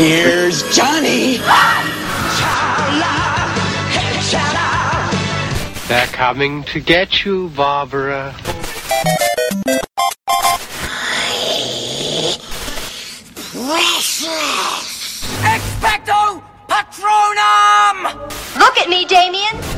Here's Johnny. They're coming to get you, Barbara. Expecto Patronum! Look at me, Damien.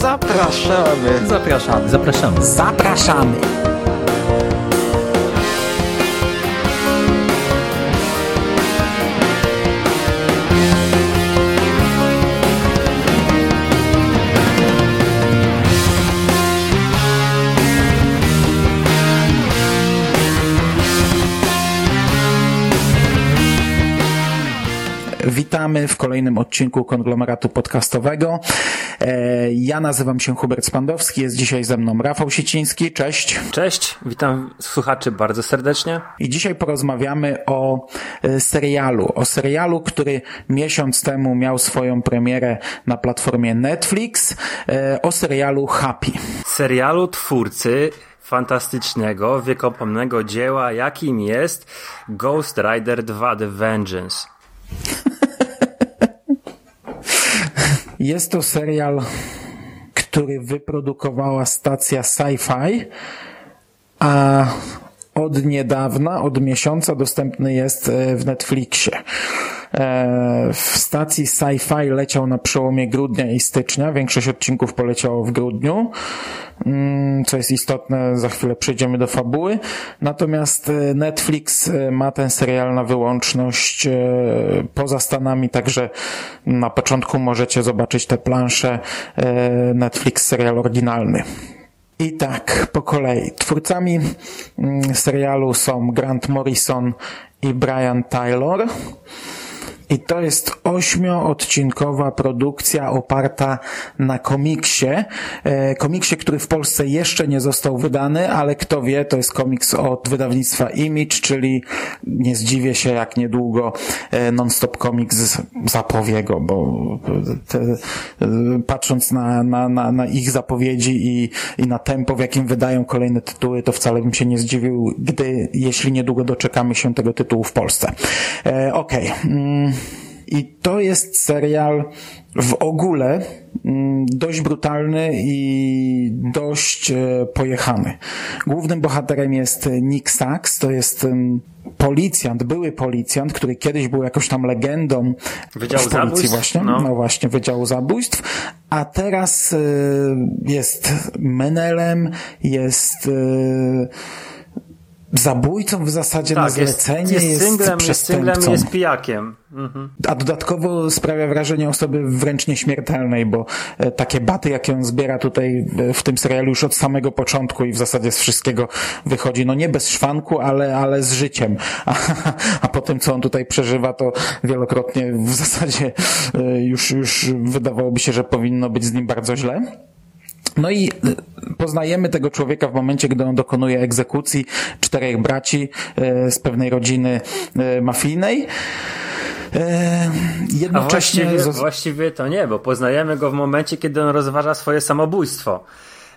Zapraszamy. Zapraszamy. Zapraszamy. Zapraszamy. Witamy w kolejnym odcinku konglomeratu podcastowego. E, Ja nazywam się Hubert Spandowski, jest dzisiaj ze mną Rafał Sieciński. Cześć. Cześć, witam słuchaczy bardzo serdecznie. I dzisiaj porozmawiamy o e, serialu. O serialu, który miesiąc temu miał swoją premierę na platformie Netflix. e, O serialu Happy. Serialu twórcy fantastycznego, wiekopomnego dzieła, jakim jest Ghost Rider 2 The Vengeance. Jest to serial, który wyprodukowała stacja Sci-Fi, a od niedawna, od miesiąca dostępny jest e, w Netflixie. E, W stacji Sci-Fi leciał na przełomie grudnia i stycznia. Większość odcinków poleciało w grudniu. Mm, Co jest istotne, za chwilę przejdziemy do fabuły. Natomiast e, Netflix e, ma ten serial na wyłączność poza Stanami, także na początku możecie zobaczyć te plansze Netflix serial oryginalny. I tak, po kolei. Twórcami mm, serialu są Grant Morrison i Brian Taylor. I to jest ośmioodcinkowa produkcja oparta na komiksie. E, komiksie, który w Polsce jeszcze nie został wydany, ale kto wie, to jest komiks od wydawnictwa Image, czyli nie zdziwię się, jak niedługo e, non-stop komiks zapowie go, bo te, e, patrząc na, na, na, na ich zapowiedzi i, i na tempo, w jakim wydają kolejne tytuły, to wcale bym się nie zdziwił, gdy, jeśli niedługo doczekamy się tego tytułu w Polsce. Okej. Mm. I to jest serial w ogóle mm, dość brutalny i dość e, pojechany. Głównym bohaterem jest Nick Sachs, to jest em, policjant, były policjant, który kiedyś był jakąś tam legendą Wydziału w policji Zabójstw? właśnie, No. no. właśnie, Wydziału Zabójstw, a teraz e, jest menelem, jest e, zabójcą w zasadzie na Tak, jest, zlecenie, jest, jest, singlem, jest przestępcą. jest pijakiem. Mhm. A dodatkowo sprawia wrażenie osoby wręcz nieśmiertelnej, bo e, takie baty, jakie on zbiera tutaj w- w tym serialu już od samego początku i w zasadzie z wszystkiego wychodzi, no nie bez szwanku, ale, ale z życiem. A, a po tym, co on tutaj przeżywa, to wielokrotnie w zasadzie e, już, już wydawałoby się, że powinno być z nim bardzo źle. No i y, poznajemy tego człowieka w momencie, gdy on dokonuje egzekucji czterech braci y, z pewnej rodziny y, mafijnej. Y, A Jednocześnie właściwie, właściwie to nie, bo poznajemy go w momencie, kiedy on rozważa swoje samobójstwo.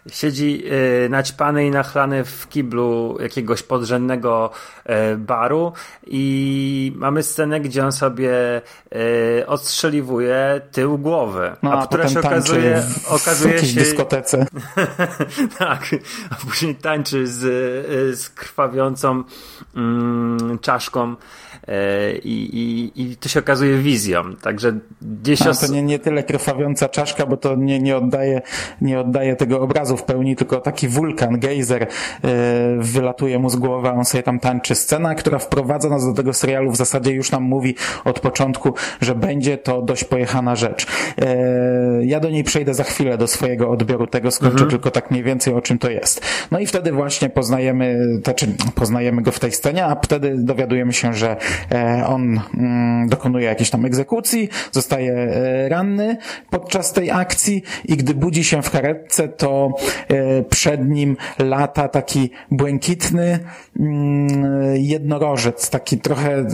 Siedzi y, naćpany i nachlany w kiblu jakiegoś podrzędnego y, baru i mamy scenę, gdzie on sobie y, odstrzeliwuje tył głowy. no, a a która potem się tańczy okazuje, w, w okazuje jakiejś się dyskotece. tak, a później tańczy z, z krwawiącą mm, czaszką e, i, i, i to się okazuje wizją. Także gdzieś... Os- to nie, nie tyle krwawiąca czaszka, bo to nie, nie, oddaje, nie oddaje tego obrazu w pełni, tylko taki wulkan, gejzer yy, wylatuje mu z głowy, a on sobie tam tańczy. Scena, która wprowadza nas do tego serialu, w zasadzie już nam mówi od początku, że będzie to dość pojechana rzecz. Yy, ja do niej przejdę za chwilę, do swojego odbioru tego, skończę tylko tak mniej więcej o czym to jest. No i wtedy właśnie poznajemy, znaczy poznajemy go w tej scenie, a wtedy dowiadujemy się, że e, on mm, dokonuje jakiejś tam egzekucji, zostaje e, ranny podczas tej akcji i gdy budzi się w karetce, to e, przed nim lata taki błękitny mm, jednorożec, taki trochę e,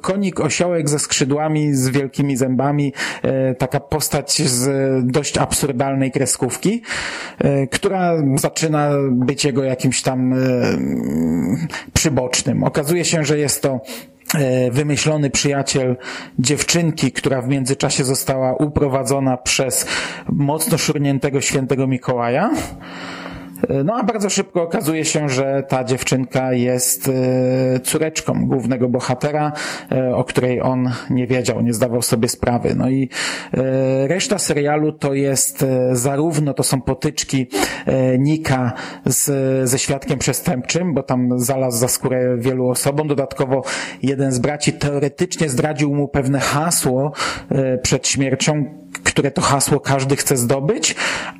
konik osiołek ze skrzydłami, z wielkimi zębami, e, taka postać z dość absurdalnej kreskówki, e, która zaczyna być jego jakimś tam e, przybocznym. Okazuje się, że jest to wymyślony przyjaciel dziewczynki, która w międzyczasie została uprowadzona przez mocno szurniętego świętego Mikołaja. E, No a bardzo szybko okazuje się, że ta dziewczynka jest e, córeczką głównego bohatera, e, o której on nie wiedział, nie zdawał sobie sprawy. No i reszta serialu to jest zarówno to są potyczki Nika z, ze świadkiem przestępczym, bo tam zalazł za skórę wielu osobom. Dodatkowo jeden z braci teoretycznie zdradził mu pewne hasło przed śmiercią, które to hasło każdy chce zdobyć,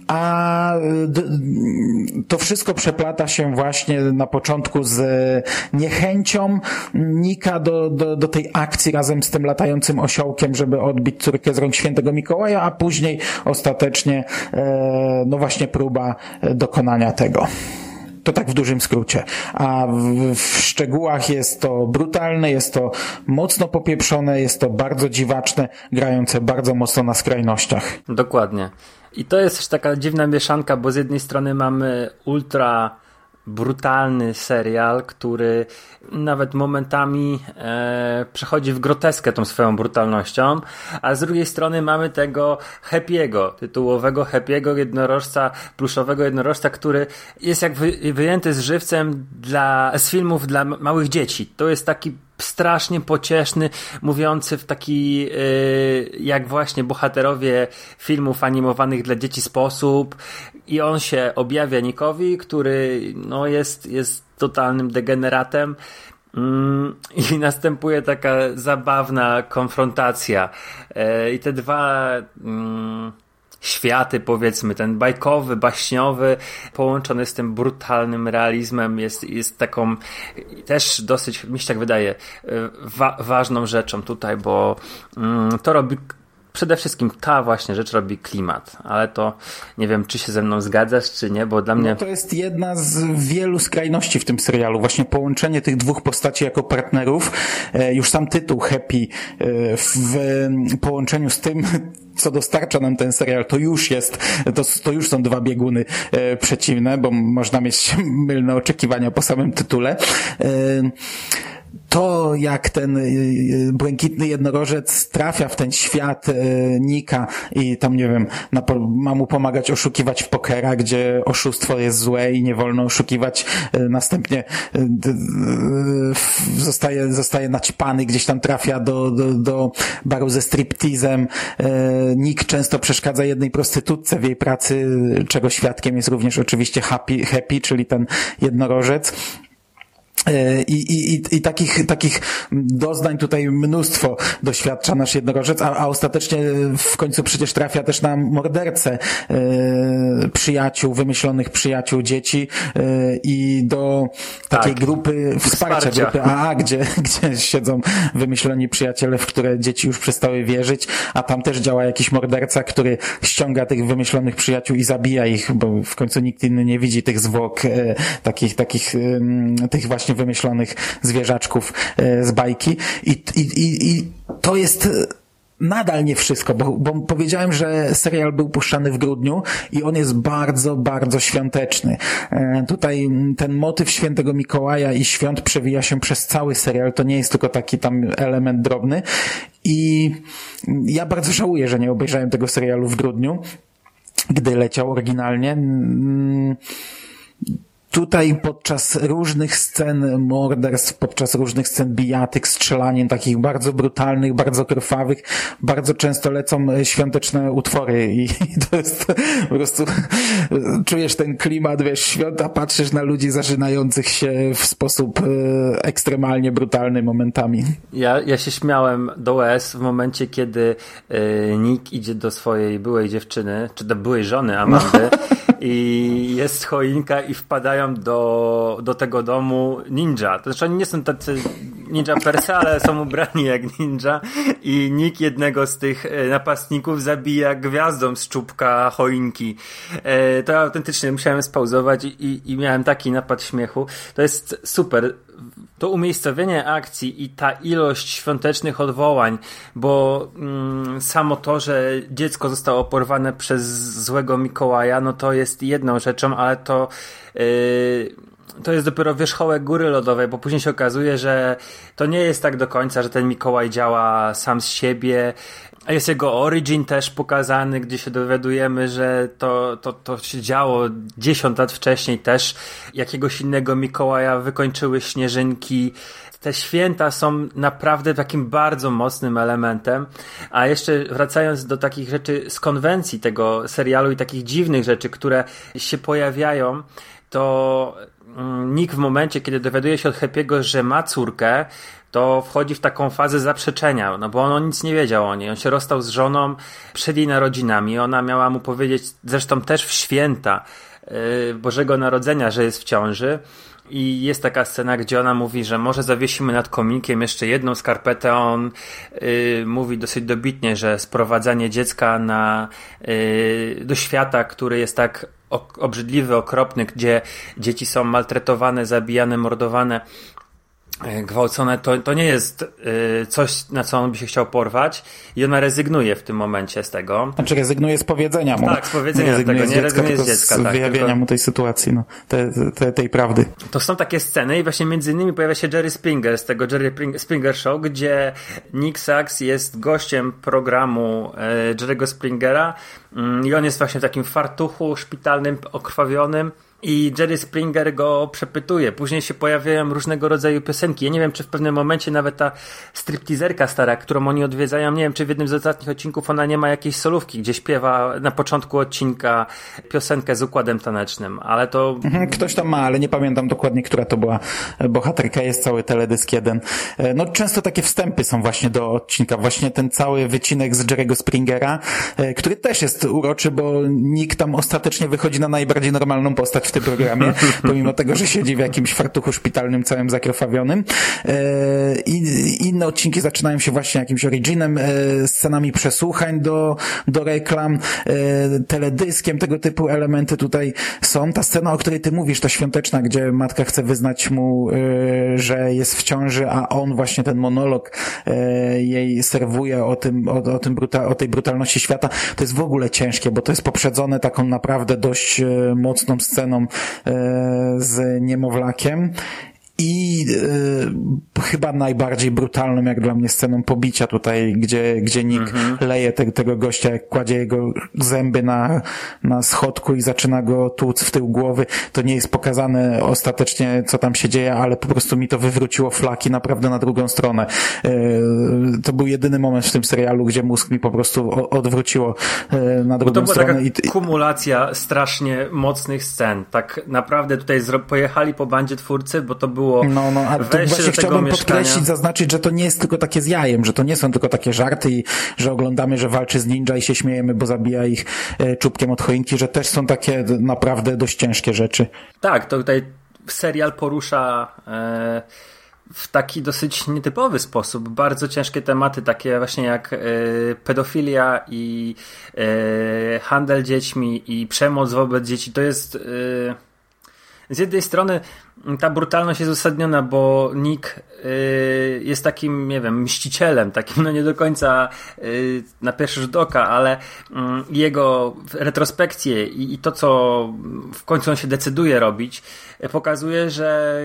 a to wszystko przeplata się właśnie na początku z niechęcią Nika do, do, do tej akcji razem z tym latającym osiołkiem, żeby odbić córkę z rąk świętego Mikołaja, a później ostatecznie e, no właśnie próba dokonania tego. To tak w dużym skrócie. A w, w szczegółach jest to brutalne, jest to mocno popieprzone, jest to bardzo dziwaczne, grające bardzo mocno na skrajnościach. Dokładnie. I to jest też taka dziwna mieszanka, bo z jednej strony mamy ultra brutalny serial, który nawet momentami e, przechodzi w groteskę tą swoją brutalnością, a z drugiej strony mamy tego Happy'ego, tytułowego Happy'ego jednorożca, pluszowego jednorożca, który jest jak wy, wyjęty z żywcem dla, z filmów dla małych dzieci. To jest taki strasznie pocieszny, mówiący w taki yy, jak właśnie bohaterowie filmów animowanych dla dzieci sposób i on się objawia Nikowi, który no jest, jest totalnym degeneratem Mm, I następuje taka zabawna konfrontacja. E, I te dwa mm, światy, powiedzmy, ten bajkowy, baśniowy, połączony z tym brutalnym realizmem, jest, jest taką też dosyć, mi się tak wydaje, e, wa ważną rzeczą tutaj, bo mm, to robi przede wszystkim ta właśnie rzecz robi klimat, ale to nie wiem, czy się ze mną zgadzasz, czy nie, bo dla mnie... No to jest jedna z wielu skrajności w tym serialu. Właśnie połączenie tych dwóch postaci jako partnerów. E, Już sam tytuł Happy e, w połączeniu z tym, co dostarcza nam ten serial, to już jest, to, to już są dwa bieguny e, przeciwne, bo można mieć mylne oczekiwania po samym tytule. E, to, jak ten y, y, błękitny jednorożec trafia w ten świat y, Nika i tam, nie wiem, ma mu pomagać oszukiwać w pokera, gdzie oszustwo jest złe i nie wolno oszukiwać. Następnie zostaje, zostaje naćpany, gdzieś tam trafia do, do, do baru ze striptizem. Nick często przeszkadza jednej prostytutce w jej pracy, czego świadkiem jest również oczywiście Happy, Happy czyli ten jednorożec. E, I, i, i, takich, takich doznań tutaj mnóstwo doświadcza nasz jednorożec, a, a ostatecznie w końcu przecież trafia też na mordercę e, przyjaciół, wymyślonych przyjaciół dzieci e, i do takiej Tak. grupy wsparcia, Wsparcia. grupy AA, gdzie, gdzie siedzą wymyśloni przyjaciele, w które dzieci już przestały wierzyć, a tam też działa jakiś morderca, który ściąga tych wymyślonych przyjaciół i zabija ich, bo w końcu nikt inny nie widzi tych zwłok, takich, takich, tych właśnie wymyślonych zwierzaczków e, z bajki. I, i, i, i to jest e, nadal nie wszystko, bo, bo powiedziałem, że serial był puszczany w grudniu i on jest bardzo, bardzo świąteczny. E, tutaj ten motyw świętego Mikołaja i świąt przewija się przez cały serial, to nie jest tylko taki tam element drobny i ja bardzo żałuję, że nie obejrzałem tego serialu w grudniu, gdy leciał oryginalnie. Mm, tutaj podczas różnych scen morderstw, podczas różnych scen bijatyk, strzelanin, takich bardzo brutalnych, bardzo krwawych, bardzo często lecą świąteczne utwory i, to jest po prostu czujesz ten klimat, wiesz, świąta, patrzysz na ludzi zażynających się w sposób e, ekstremalnie brutalny momentami. Ja, ja się śmiałem do łez w momencie, kiedy Nick idzie do swojej byłej dziewczyny, czy do byłej żony Amandy no. i jest choinka i wpadają do, do tego domu ninja. To znaczy oni nie są tacy ninja per se, ale są ubrani jak ninja i Nick jednego z tych e, napastników zabija gwiazdą z czubka choinki. E, to autentycznie musiałem spauzować i, i miałem taki napad śmiechu. To jest super to umiejscowienie akcji i ta ilość świątecznych odwołań, bo mm, samo to, że dziecko zostało porwane przez złego Mikołaja, no to jest jedną rzeczą, ale to yy, to jest dopiero wierzchołek góry lodowej, bo później się okazuje, że to nie jest tak do końca, że ten Mikołaj działa sam z siebie. Jest jego origin też pokazany, gdzie się dowiadujemy, że to, to, to się działo 10 lat wcześniej też. Jakiegoś innego Mikołaja wykończyły śnieżynki. Te święta są naprawdę takim bardzo mocnym elementem. A jeszcze wracając do takich rzeczy z konwencji tego serialu i takich dziwnych rzeczy, które się pojawiają, to mm, Nick w momencie, kiedy dowiaduje się od Happy'ego, że ma córkę, to wchodzi w taką fazę zaprzeczenia, no bo on nic nie wiedział o niej. On się rozstał z żoną przed jej narodzinami. Ona miała mu powiedzieć, zresztą też w święta yy, Bożego Narodzenia, że jest w ciąży. I jest taka scena, gdzie ona mówi, że może zawiesimy nad kominkiem jeszcze jedną skarpetę. On yy, mówi dosyć dobitnie, że sprowadzanie dziecka na, yy, do świata, który jest tak obrzydliwy, okropny, gdzie dzieci są maltretowane, zabijane, mordowane, gwałcone, to, to nie jest y, coś, na co on by się chciał porwać i ona rezygnuje w tym momencie z tego. Znaczy rezygnuje z powiedzenia mu. Tak, z powiedzenia rezygnuje tego, nie rezygnuje z dziecka. Z tak, wyjawienia tylko... mu tej sytuacji, no, te, te, tej prawdy. To są takie sceny i właśnie między innymi pojawia się Jerry Springer z tego Jerry Springer Show, gdzie Nick Sachs jest gościem programu e, Jerry'ego Springera mm, i on jest właśnie w takim fartuchu szpitalnym, okrwawionym i Jerry Springer go przepytuje. Później się pojawiają różnego rodzaju piosenki. Ja nie wiem, czy w pewnym momencie nawet ta stripteaserka stara, którą oni odwiedzają, nie wiem, czy w jednym z ostatnich odcinków ona nie ma jakiejś solówki, gdzie śpiewa na początku odcinka piosenkę z układem tanecznym, ale to... Mhm, ktoś tam ma, ale nie pamiętam dokładnie, która to była bohaterka. Jest cały teledysk jeden. E, no często takie wstępy są właśnie do odcinka. Właśnie ten cały wycinek z Jerry'ego Springera, e, który też jest uroczy, bo nikt tam ostatecznie wychodzi na najbardziej normalną postać w tym programie, pomimo tego, że siedzi w jakimś fartuchu szpitalnym całym zakrwawionym. E, I inne odcinki zaczynają się właśnie jakimś originem, e, scenami przesłuchań do, do reklam, e, teledyskiem, tego typu elementy tutaj są. Ta scena, o której ty mówisz, ta świąteczna, gdzie matka chce wyznać mu, że jest w ciąży, a on właśnie ten monolog jej serwuje o tym, o, o tym bruta, o tej brutalności świata, to jest w ogóle ciężkie, bo to jest poprzedzone taką naprawdę dość mocną sceną z niemowlakiem i y, chyba najbardziej brutalną jak dla mnie sceną pobicia tutaj, gdzie, gdzie Nick mhm. leje te, tego gościa, kładzie jego zęby na, na schodku i zaczyna go tłuc w tył głowy. To nie jest pokazane ostatecznie, co tam się dzieje, ale po prostu mi to wywróciło flaki naprawdę na drugą stronę. Y, to był jedyny moment w tym serialu, gdzie mózg mi po prostu odwróciło y, na drugą to była stronę. Taka kumulacja strasznie mocnych scen. Tak naprawdę tutaj pojechali po bandzie twórcy, bo to było było No, no, a to właśnie chciałbym podkreślić, zaznaczyć, że to nie jest tylko takie z jajem, że to nie są tylko takie żarty i że oglądamy, że walczy z ninja i się śmiejemy, bo zabija ich e, czubkiem od choinki, że też są takie naprawdę dość ciężkie rzeczy. Tak, to tutaj serial porusza e, w taki dosyć nietypowy sposób bardzo ciężkie tematy, takie właśnie jak e, pedofilia i e, handel dziećmi i przemoc wobec dzieci. To jest z jednej strony ta brutalność jest uzasadniona, bo Nick y, jest takim, nie wiem, mścicielem, takim no nie do końca y, na pierwszy rzut oka, ale y, jego retrospekcje i, i, to, co w końcu on się decyduje robić, pokazuje, że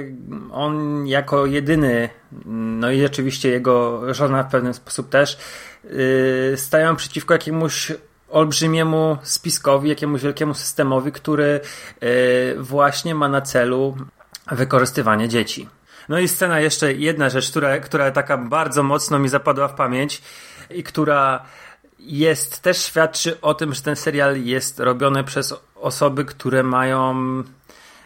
on jako jedyny, no i oczywiście jego żona w pewien sposób też, y, stają przeciwko jakiemuś olbrzymiemu spiskowi, jakiemuś wielkiemu systemowi, który y, właśnie ma na celu wykorzystywanie dzieci. No i scena jeszcze jedna rzecz, która, która taka bardzo mocno mi zapadła w pamięć i która jest też świadczy o tym, że ten serial jest robiony przez osoby, które mają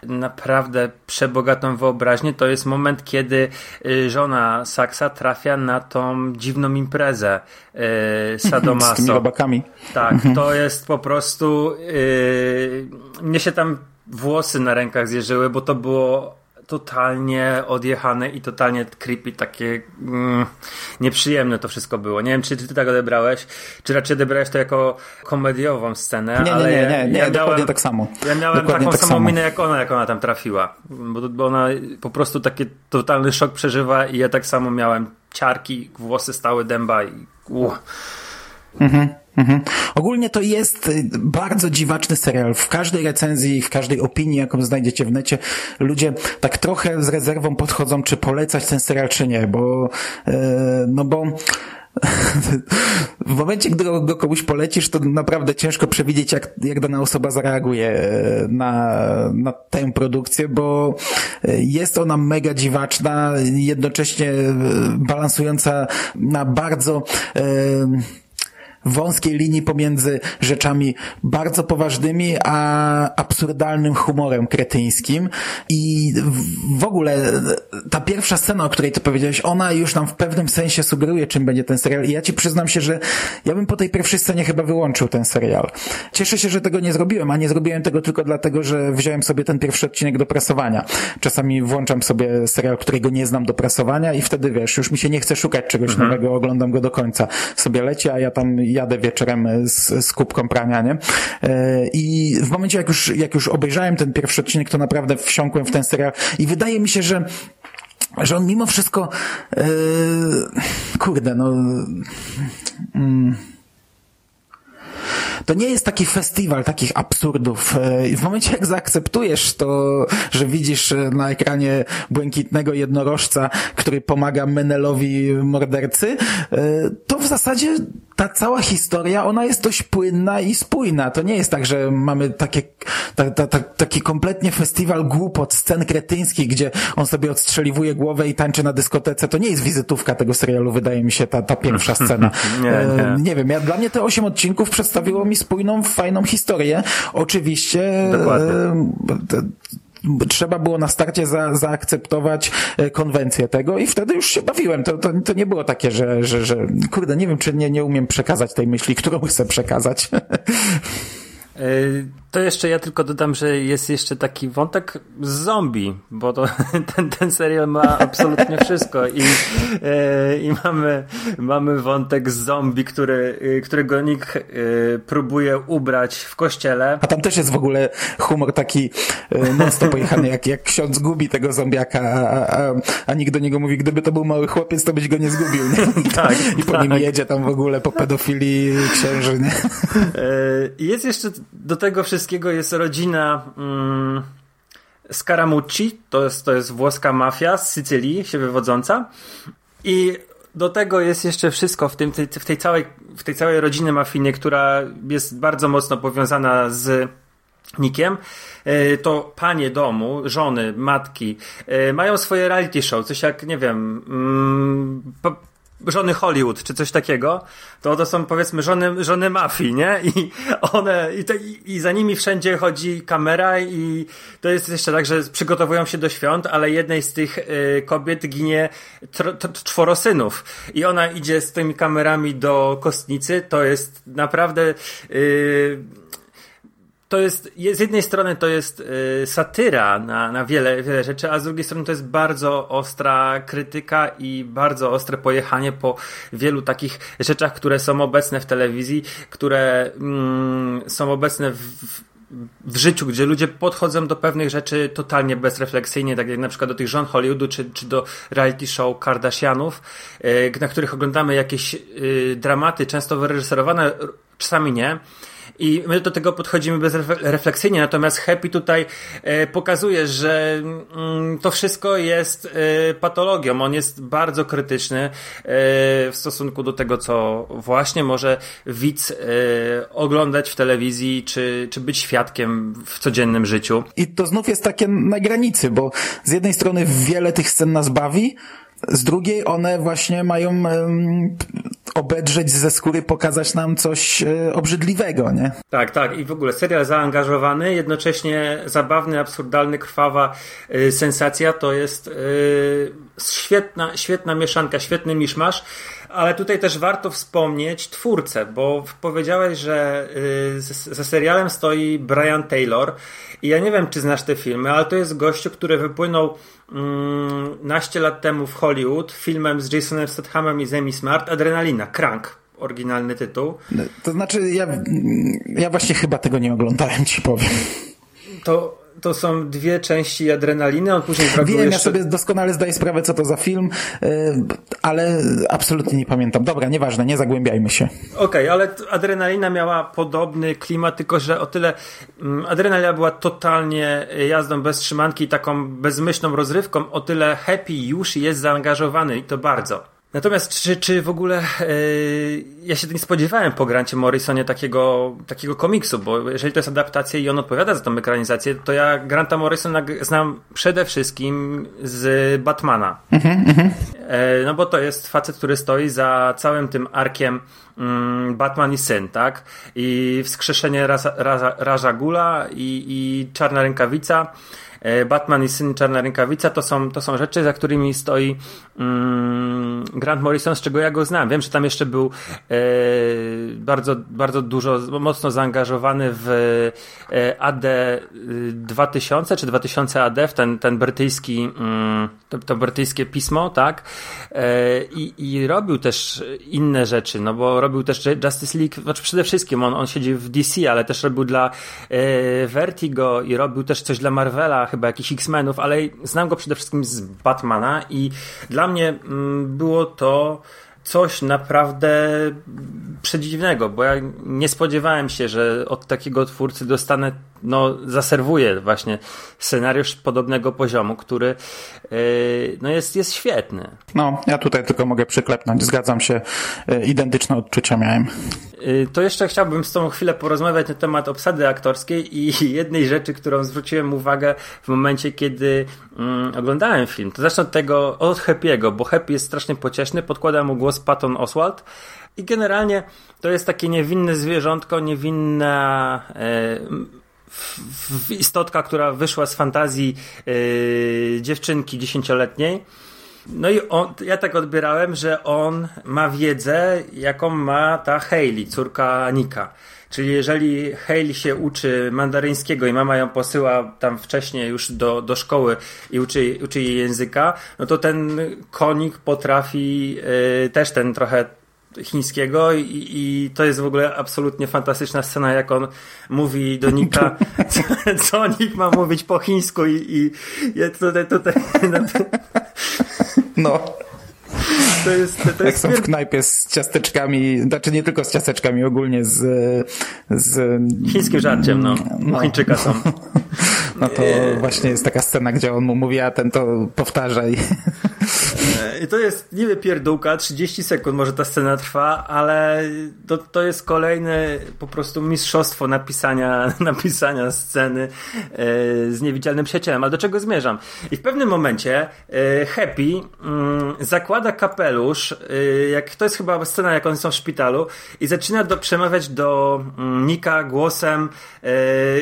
naprawdę przebogatą wyobraźnię. To jest moment, kiedy y, żona Saksa trafia na tą dziwną imprezę yy, Sadomaso. Z tymi robakami. Tak, to jest po prostu. Yy, mnie się tam włosy na rękach zjeżyły, bo to było totalnie odjechane i totalnie creepy, takie mm, nieprzyjemne to wszystko było. Nie wiem, czy ty tak odebrałeś, czy raczej odebrałeś to jako komediową scenę, Nie, ale nie, nie, nie, nie ja dokładnie miałem, tak samo. Ja miałem Dokładnie taką tak samą samo. minę jak ona, jak ona tam trafiła, bo, bo ona po prostu taki totalny szok przeżywa i ja tak samo miałem ciarki, włosy stały dęba i uh. Mhm. Ogólnie to jest y, bardzo dziwaczny serial. W każdej recenzji, w każdej opinii, jaką znajdziecie w necie, ludzie tak trochę z rezerwą podchodzą, czy polecać ten serial, czy nie, bo, e, no bo w momencie, gdy go komuś polecisz, to naprawdę ciężko przewidzieć, jak, jak dana osoba zareaguje e, na, na tę produkcję, bo e, jest ona mega dziwaczna, jednocześnie balansująca na bardzo e, wąskiej linii pomiędzy rzeczami bardzo poważnymi, a absurdalnym humorem kretyńskim. I w ogóle ta pierwsza scena, o której ty powiedziałeś, ona już nam w pewnym sensie sugeruje, czym będzie ten serial. I ja ci przyznam się, że ja bym po tej pierwszej scenie chyba wyłączył ten serial. Cieszę się, że tego nie zrobiłem, a nie zrobiłem tego tylko dlatego, że wziąłem sobie ten pierwszy odcinek do prasowania. Czasami włączam sobie serial, którego nie znam do prasowania i wtedy wiesz, już mi się nie chce szukać czegoś nowego, oglądam go do końca. Sobie leci, a ja tam jadę wieczorem z, z kubką prania, nie? E, I w momencie, jak już, jak już obejrzałem ten pierwszy odcinek, to naprawdę wsiąkłem w ten serial i wydaje mi się, że że on mimo wszystko yy, kurde, no mm, to nie jest taki festiwal takich absurdów. E, W momencie, jak zaakceptujesz to, że widzisz e, na ekranie błękitnego jednorożca, który pomaga Menelowi mordercy, e, to w zasadzie ta cała historia, ona jest dość płynna i spójna. To nie jest tak, że mamy takie, ta, ta, ta, taki kompletnie festiwal głupot, scen kretyńskich, gdzie on sobie odstrzeliwuje głowę i tańczy na dyskotece. To nie jest wizytówka tego serialu, wydaje mi się, ta, ta pierwsza scena. Nie, nie. nie wiem, ja, dla mnie te osiem odcinków przedstawiło mi spójną, fajną historię. Oczywiście e, trzeba było na starcie za, zaakceptować e, konwencję tego i wtedy już się bawiłem. To, to, to nie było takie, że, że, że kurde, nie wiem, czy nie, nie umiem przekazać tej myśli, którą chcę przekazać. To jeszcze ja tylko dodam, że jest jeszcze taki wątek z zombie, bo to, ten, ten serial ma absolutnie wszystko i, yy, i mamy, mamy wątek z zombie, który, yy, którego nikt yy, próbuje ubrać w kościele. A tam też jest w ogóle humor taki e, mocno pojechany, jak, jak ksiądz gubi tego zombiaka, a, a, a nikt do niego mówi, gdyby to był mały chłopiec, to byś go nie zgubił, nie? Tak, I po tak. nim jedzie tam w ogóle po pedofilii księży, nie? Jest jeszcze do tego wszystkiego jest rodzina mm, Scaramucci, to jest, to jest włoska mafia z Sycylii się wywodząca. I do tego jest jeszcze wszystko w, tym, w, tej całej, w tej całej rodzinie mafijnej, która jest bardzo mocno powiązana z Nikiem, e, to panie domu, żony, matki e, mają swoje reality show, coś jak, nie wiem, mm, żony Hollywood, czy coś takiego, to to są powiedzmy żony, żony mafii, nie? I one, i, i, i za nimi wszędzie chodzi kamera i to jest jeszcze tak, że przygotowują się do świąt, ale jednej z tych y, kobiet ginie tr, tr, czworo synów i ona idzie z tymi kamerami do kostnicy, to jest naprawdę y, to jest, je- z jednej strony to jest y, satyra na, na wiele, wiele rzeczy, a z drugiej strony to jest bardzo ostra krytyka i bardzo ostre pojechanie po wielu takich rzeczach, które są obecne w telewizji, które mm, są obecne w, w, w życiu, gdzie ludzie podchodzą do pewnych rzeczy totalnie bezrefleksyjnie, tak jak na przykład do tych żon Hollywoodu, czy, czy do reality show Kardashianów, y, na których oglądamy jakieś y, dramaty, często wyreżyserowane, czasami nie. I my do tego podchodzimy bezrefleksyjnie, natomiast Happy tutaj e, pokazuje, że mm, to wszystko jest e, patologią. On jest bardzo krytyczny e, w stosunku do tego, co właśnie może widz oglądać w telewizji, czy, czy być świadkiem w codziennym życiu. I to znów jest takie na granicy, bo z jednej strony wiele tych scen nas bawi, z drugiej one właśnie mają obedrzeć ze skóry, pokazać nam coś e, obrzydliwego, nie? Tak, tak. I w ogóle serial zaangażowany, jednocześnie zabawny, absurdalny, krwawa y, sensacja. To jest y, świetna, świetna mieszanka, świetny miszmasz. Ale tutaj też warto wspomnieć twórcę, bo powiedziałeś, że y, za serialem stoi Brian Taylor. I ja nie wiem, czy znasz te filmy, ale to jest gościu, który wypłynął mm, naście lat temu w Hollywood filmem z Jasonem Stathamem i Zemi Smart Adrenalina, Crank oryginalny tytuł. To znaczy, ja, ja właśnie chyba tego nie oglądałem, ci powiem. To to są dwie części adrenaliny, on później Wiem, jeszcze... ja sobie doskonale zdaję sprawę, co to za film, y, ale absolutnie nie pamiętam. Dobra, nieważne, nie zagłębiajmy się. Okej, okay, ale adrenalina miała podobny klimat, tylko że o tyle mm, adrenalina była totalnie jazdą bez trzymanki, taką bezmyślną rozrywką, o tyle Happy już jest zaangażowany i to bardzo. Natomiast czy, czy w ogóle yy, ja się nie spodziewałem po Grancie Morrisonie takiego, takiego komiksu, bo jeżeli to jest adaptacja i on odpowiada za tą ekranizację, to ja Granta Morrisona znam przede wszystkim z Batmana. E, no bo to jest facet, który stoi za całym tym arkiem mm, Batman i syn, tak? I wskrzeszenie Raza, Raza, Raza Gula i, i Czarna Rękawica. E, Batman i Syn Czarna Rękawica to są, to są rzeczy, za którymi stoi mm, Grant Morrison, z czego ja go znam. Wiem, że tam jeszcze był e, bardzo, bardzo dużo, mocno zaangażowany w e, AD 2000 czy 2000 AD, w ten, ten brytyjski, mm, to, to brytyjskie pismo, tak? E, i, I robił też inne rzeczy, no bo robił też Justice League, znaczy przede wszystkim on, on siedzi w DC, ale też robił dla e, Vertigo i robił też coś dla Marvela, chyba jakichś X-Menów, ale znam go przede wszystkim z Batmana i dla mnie mm, było to coś naprawdę przedziwnego, bo ja nie spodziewałem się, że od takiego twórcy dostanę, no, zaserwuję właśnie scenariusz podobnego poziomu, który yy, no jest, jest świetny. No, ja tutaj tylko mogę przyklepnąć, zgadzam się, yy, identyczne odczucia miałem. Yy, to jeszcze chciałbym z Tobą chwilę porozmawiać na temat obsady aktorskiej i jednej rzeczy, którą zwróciłem uwagę w momencie, kiedy mm, oglądałem film. To zacznę od tego, od Happy'ego, bo Happy jest strasznie pocieszny, podkłada mu głos Patton Oswald i generalnie to jest takie niewinne zwierzątko, niewinna e, istotka, która wyszła z fantazji e, dziewczynki dziesięcioletniej. No i on, ja tak odbierałem, że on ma wiedzę, jaką ma ta Hayley, córka Nika. Czyli jeżeli Hayley się uczy mandaryńskiego i mama ją posyła tam wcześniej już do, do szkoły i uczy, uczy jej języka, no to ten konik potrafi y, też ten trochę chińskiego i, i, to jest w ogóle absolutnie fantastyczna scena, jak on mówi do Nika, co, co Nik ma mówić po chińsku i, i ja tutaj, tutaj no, no. To jest, to jest Jak są w knajpie z ciasteczkami, znaczy nie tylko z ciasteczkami, ogólnie z... z Chińskim żarciem, no. no. Chińczyka są. No to właśnie jest taka scena, gdzie on mu mówi, a ten to powtarzaj. I to jest niby pierdółka, 30 sekund może ta scena trwa, ale to, to jest kolejne po prostu mistrzostwo napisania, napisania sceny e, z niewidzialnym przyjacielem. Ale do czego zmierzam? I w pewnym momencie e, Happy mm, zakłada kapelusz, e, jak to jest chyba scena, jak oni są w szpitalu i zaczyna do, przemawiać do mm, Nika głosem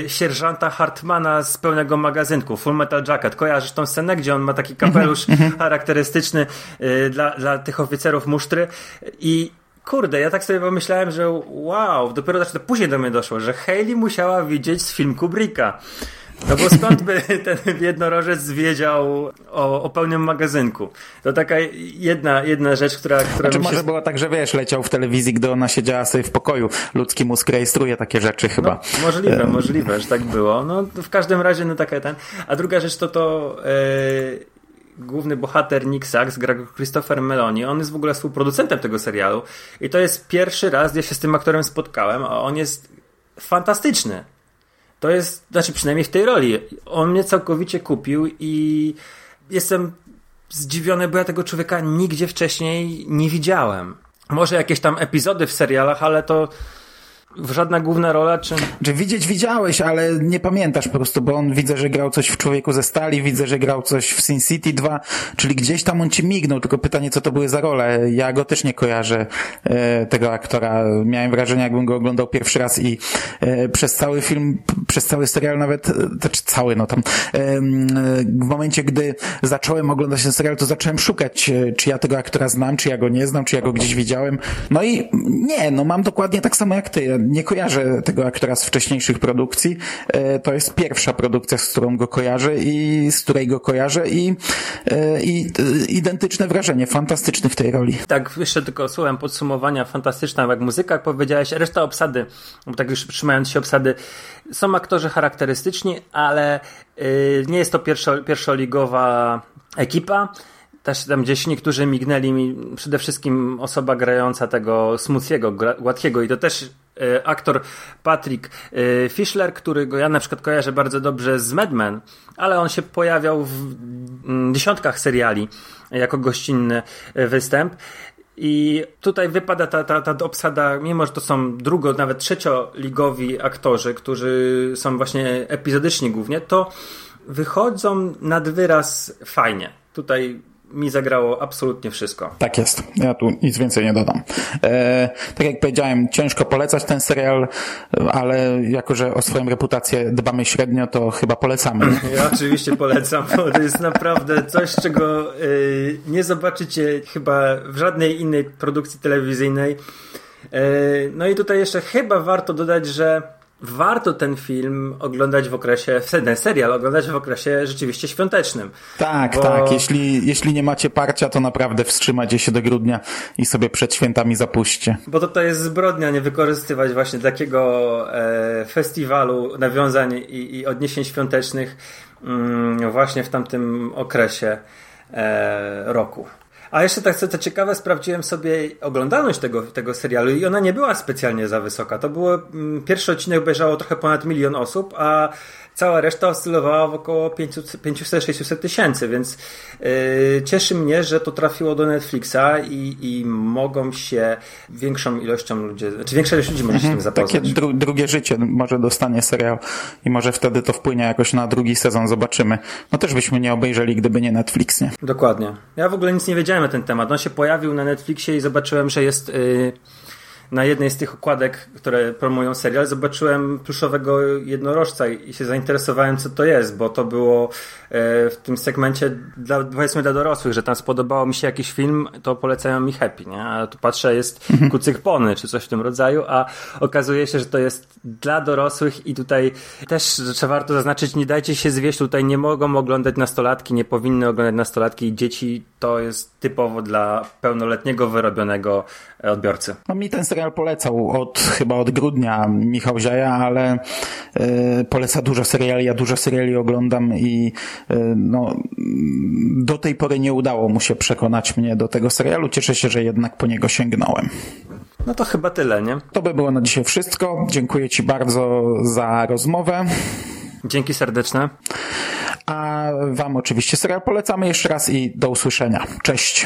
sierżanta Hartmana z pełnego magazynku, Full Metal Jacket. Kojarzysz tą scenę, gdzie on ma taki kapelusz mhm, charakterystyczny dla, dla tych oficerów musztry i kurde, ja tak sobie pomyślałem, że wow, dopiero znaczy, później do mnie doszło, że Hayley musiała widzieć z film Kubricka. No bo skąd by ten jednorożec wiedział o, o pełnym magazynku? To taka jedna, jedna rzecz, która... która znaczy, może się... było tak, że wiesz, leciał w telewizji, gdy ona siedziała sobie w pokoju. Ludzki mózg rejestruje takie rzeczy chyba. No, możliwe, możliwe, że tak było. No w każdym razie, no taka ten... A druga rzecz to to... Yy główny bohater Nick Sachs gra Christopher Meloni. On jest w ogóle współproducentem tego serialu i to jest pierwszy raz, gdzie się z tym aktorem spotkałem, a on jest fantastyczny. To jest, znaczy przynajmniej w tej roli. On mnie całkowicie kupił i jestem zdziwiony, bo ja tego człowieka nigdzie wcześniej nie widziałem. Może jakieś tam epizody w serialach, ale to żadna główna rola, czy... Czy widzieć widziałeś, ale nie pamiętasz po prostu, bo on widzę, że grał coś w Człowieku ze Stali, widzę, że grał coś w Sin City 2, czyli gdzieś tam on ci mignął, tylko pytanie, co to były za role. Ja go też nie kojarzę, e, tego aktora. Miałem wrażenie, jakbym go oglądał pierwszy raz i e, przez cały film, przez cały serial nawet, e, znaczy cały, no tam, e, e, w momencie, gdy zacząłem oglądać ten serial, to zacząłem szukać, e, czy ja tego aktora znam, czy ja go nie znam, czy ja go gdzieś widziałem. No i nie, no mam dokładnie tak samo jak ty. Nie kojarzę tego aktora z wcześniejszych produkcji. E, To jest pierwsza produkcja, z którą go kojarzę i z której go kojarzę i, e, i e, identyczne wrażenie, fantastyczny w tej roli. Tak, jeszcze tylko słowem podsumowania, fantastyczna jak muzyka, jak powiedziałeś, reszta obsady, bo tak już trzymając się obsady, są aktorzy charakterystyczni, ale y, nie jest to pierwszo, pierwszoligowa ekipa. Też tam gdzieś niektórzy mignęli mi, przede wszystkim osoba grająca tego gra- gładkiego i to też aktor Patrick y, Fischler, którego ja na przykład kojarzę bardzo dobrze z Mad Men, ale on się pojawiał w mm, dziesiątkach seriali jako gościnny y, występ. I tutaj wypada ta, ta, ta obsada, mimo że to są drugo, nawet trzecioligowi aktorzy, którzy są właśnie epizodyczni głównie, to wychodzą nad wyraz fajnie. Tutaj mi zagrało absolutnie wszystko. Tak jest. Ja tu nic więcej nie dodam. E, tak jak powiedziałem, ciężko polecać ten serial, ale jako, że o swoją reputację dbamy średnio, to chyba polecamy. Ja oczywiście polecam, bo to jest naprawdę coś, czego y, nie zobaczycie chyba w żadnej innej produkcji telewizyjnej. Y, no i tutaj jeszcze chyba warto dodać, że warto ten film oglądać w okresie, ten serial oglądać w okresie rzeczywiście świątecznym. Tak, Bo- tak. Jeśli, jeśli nie macie parcia, to naprawdę wstrzymajcie się do grudnia i sobie przed świętami zapuśćcie. Bo to, to jest zbrodnia nie wykorzystywać właśnie takiego e, festiwalu nawiązań i, i odniesień świątecznych mm, właśnie w tamtym okresie e, roku. A jeszcze tak co, co ciekawe, sprawdziłem sobie oglądalność tego, tego serialu i ona nie była specjalnie za wysoka. To było, mm, pierwszy odcinek obejrzało trochę ponad milion osób, a cała reszta oscylowała w około 500-600 tysięcy, więc yy, cieszy mnie, że to trafiło do Netflixa i, i mogą się większą ilością ludzi, znaczy większa ilość ludzi może się z tym zapoznać. Takie dru drugie życie może dostanie serial i może wtedy to wpłynie jakoś na drugi sezon, zobaczymy. No też byśmy nie obejrzeli, gdyby nie Netflix, nie? Dokładnie. Ja w ogóle nic nie wiedziałem ten temat. On się pojawił na Netflixie i zobaczyłem, że jest yy, na jednej z tych okładek, które promują serial, zobaczyłem pluszowego jednorożca i się zainteresowałem, co to jest, bo to było yy, w tym segmencie dla, powiedzmy dla dorosłych, że tam spodobało mi się jakiś film, to polecają mi Happy, nie? A tu patrzę, jest kucyk pony, czy coś w tym rodzaju, a okazuje się, że to jest dla dorosłych i tutaj też trzeba warto zaznaczyć, nie dajcie się zwieść, tutaj nie mogą oglądać nastolatki, nie powinny oglądać nastolatki i dzieci, to jest typowo dla pełnoletniego, wyrobionego e, odbiorcy. No mi ten serial polecał od chyba od grudnia Michał Ziaja, ale y, poleca dużo seriali, ja dużo seriali oglądam i y, no, do tej pory nie udało mu się przekonać mnie do tego serialu. Cieszę się, że jednak po niego sięgnąłem. No to chyba tyle, nie? To by było na dzisiaj wszystko. Dziękuję Ci bardzo za rozmowę. Dzięki serdeczne. A Wam oczywiście serial polecamy jeszcze raz i do usłyszenia. Cześć.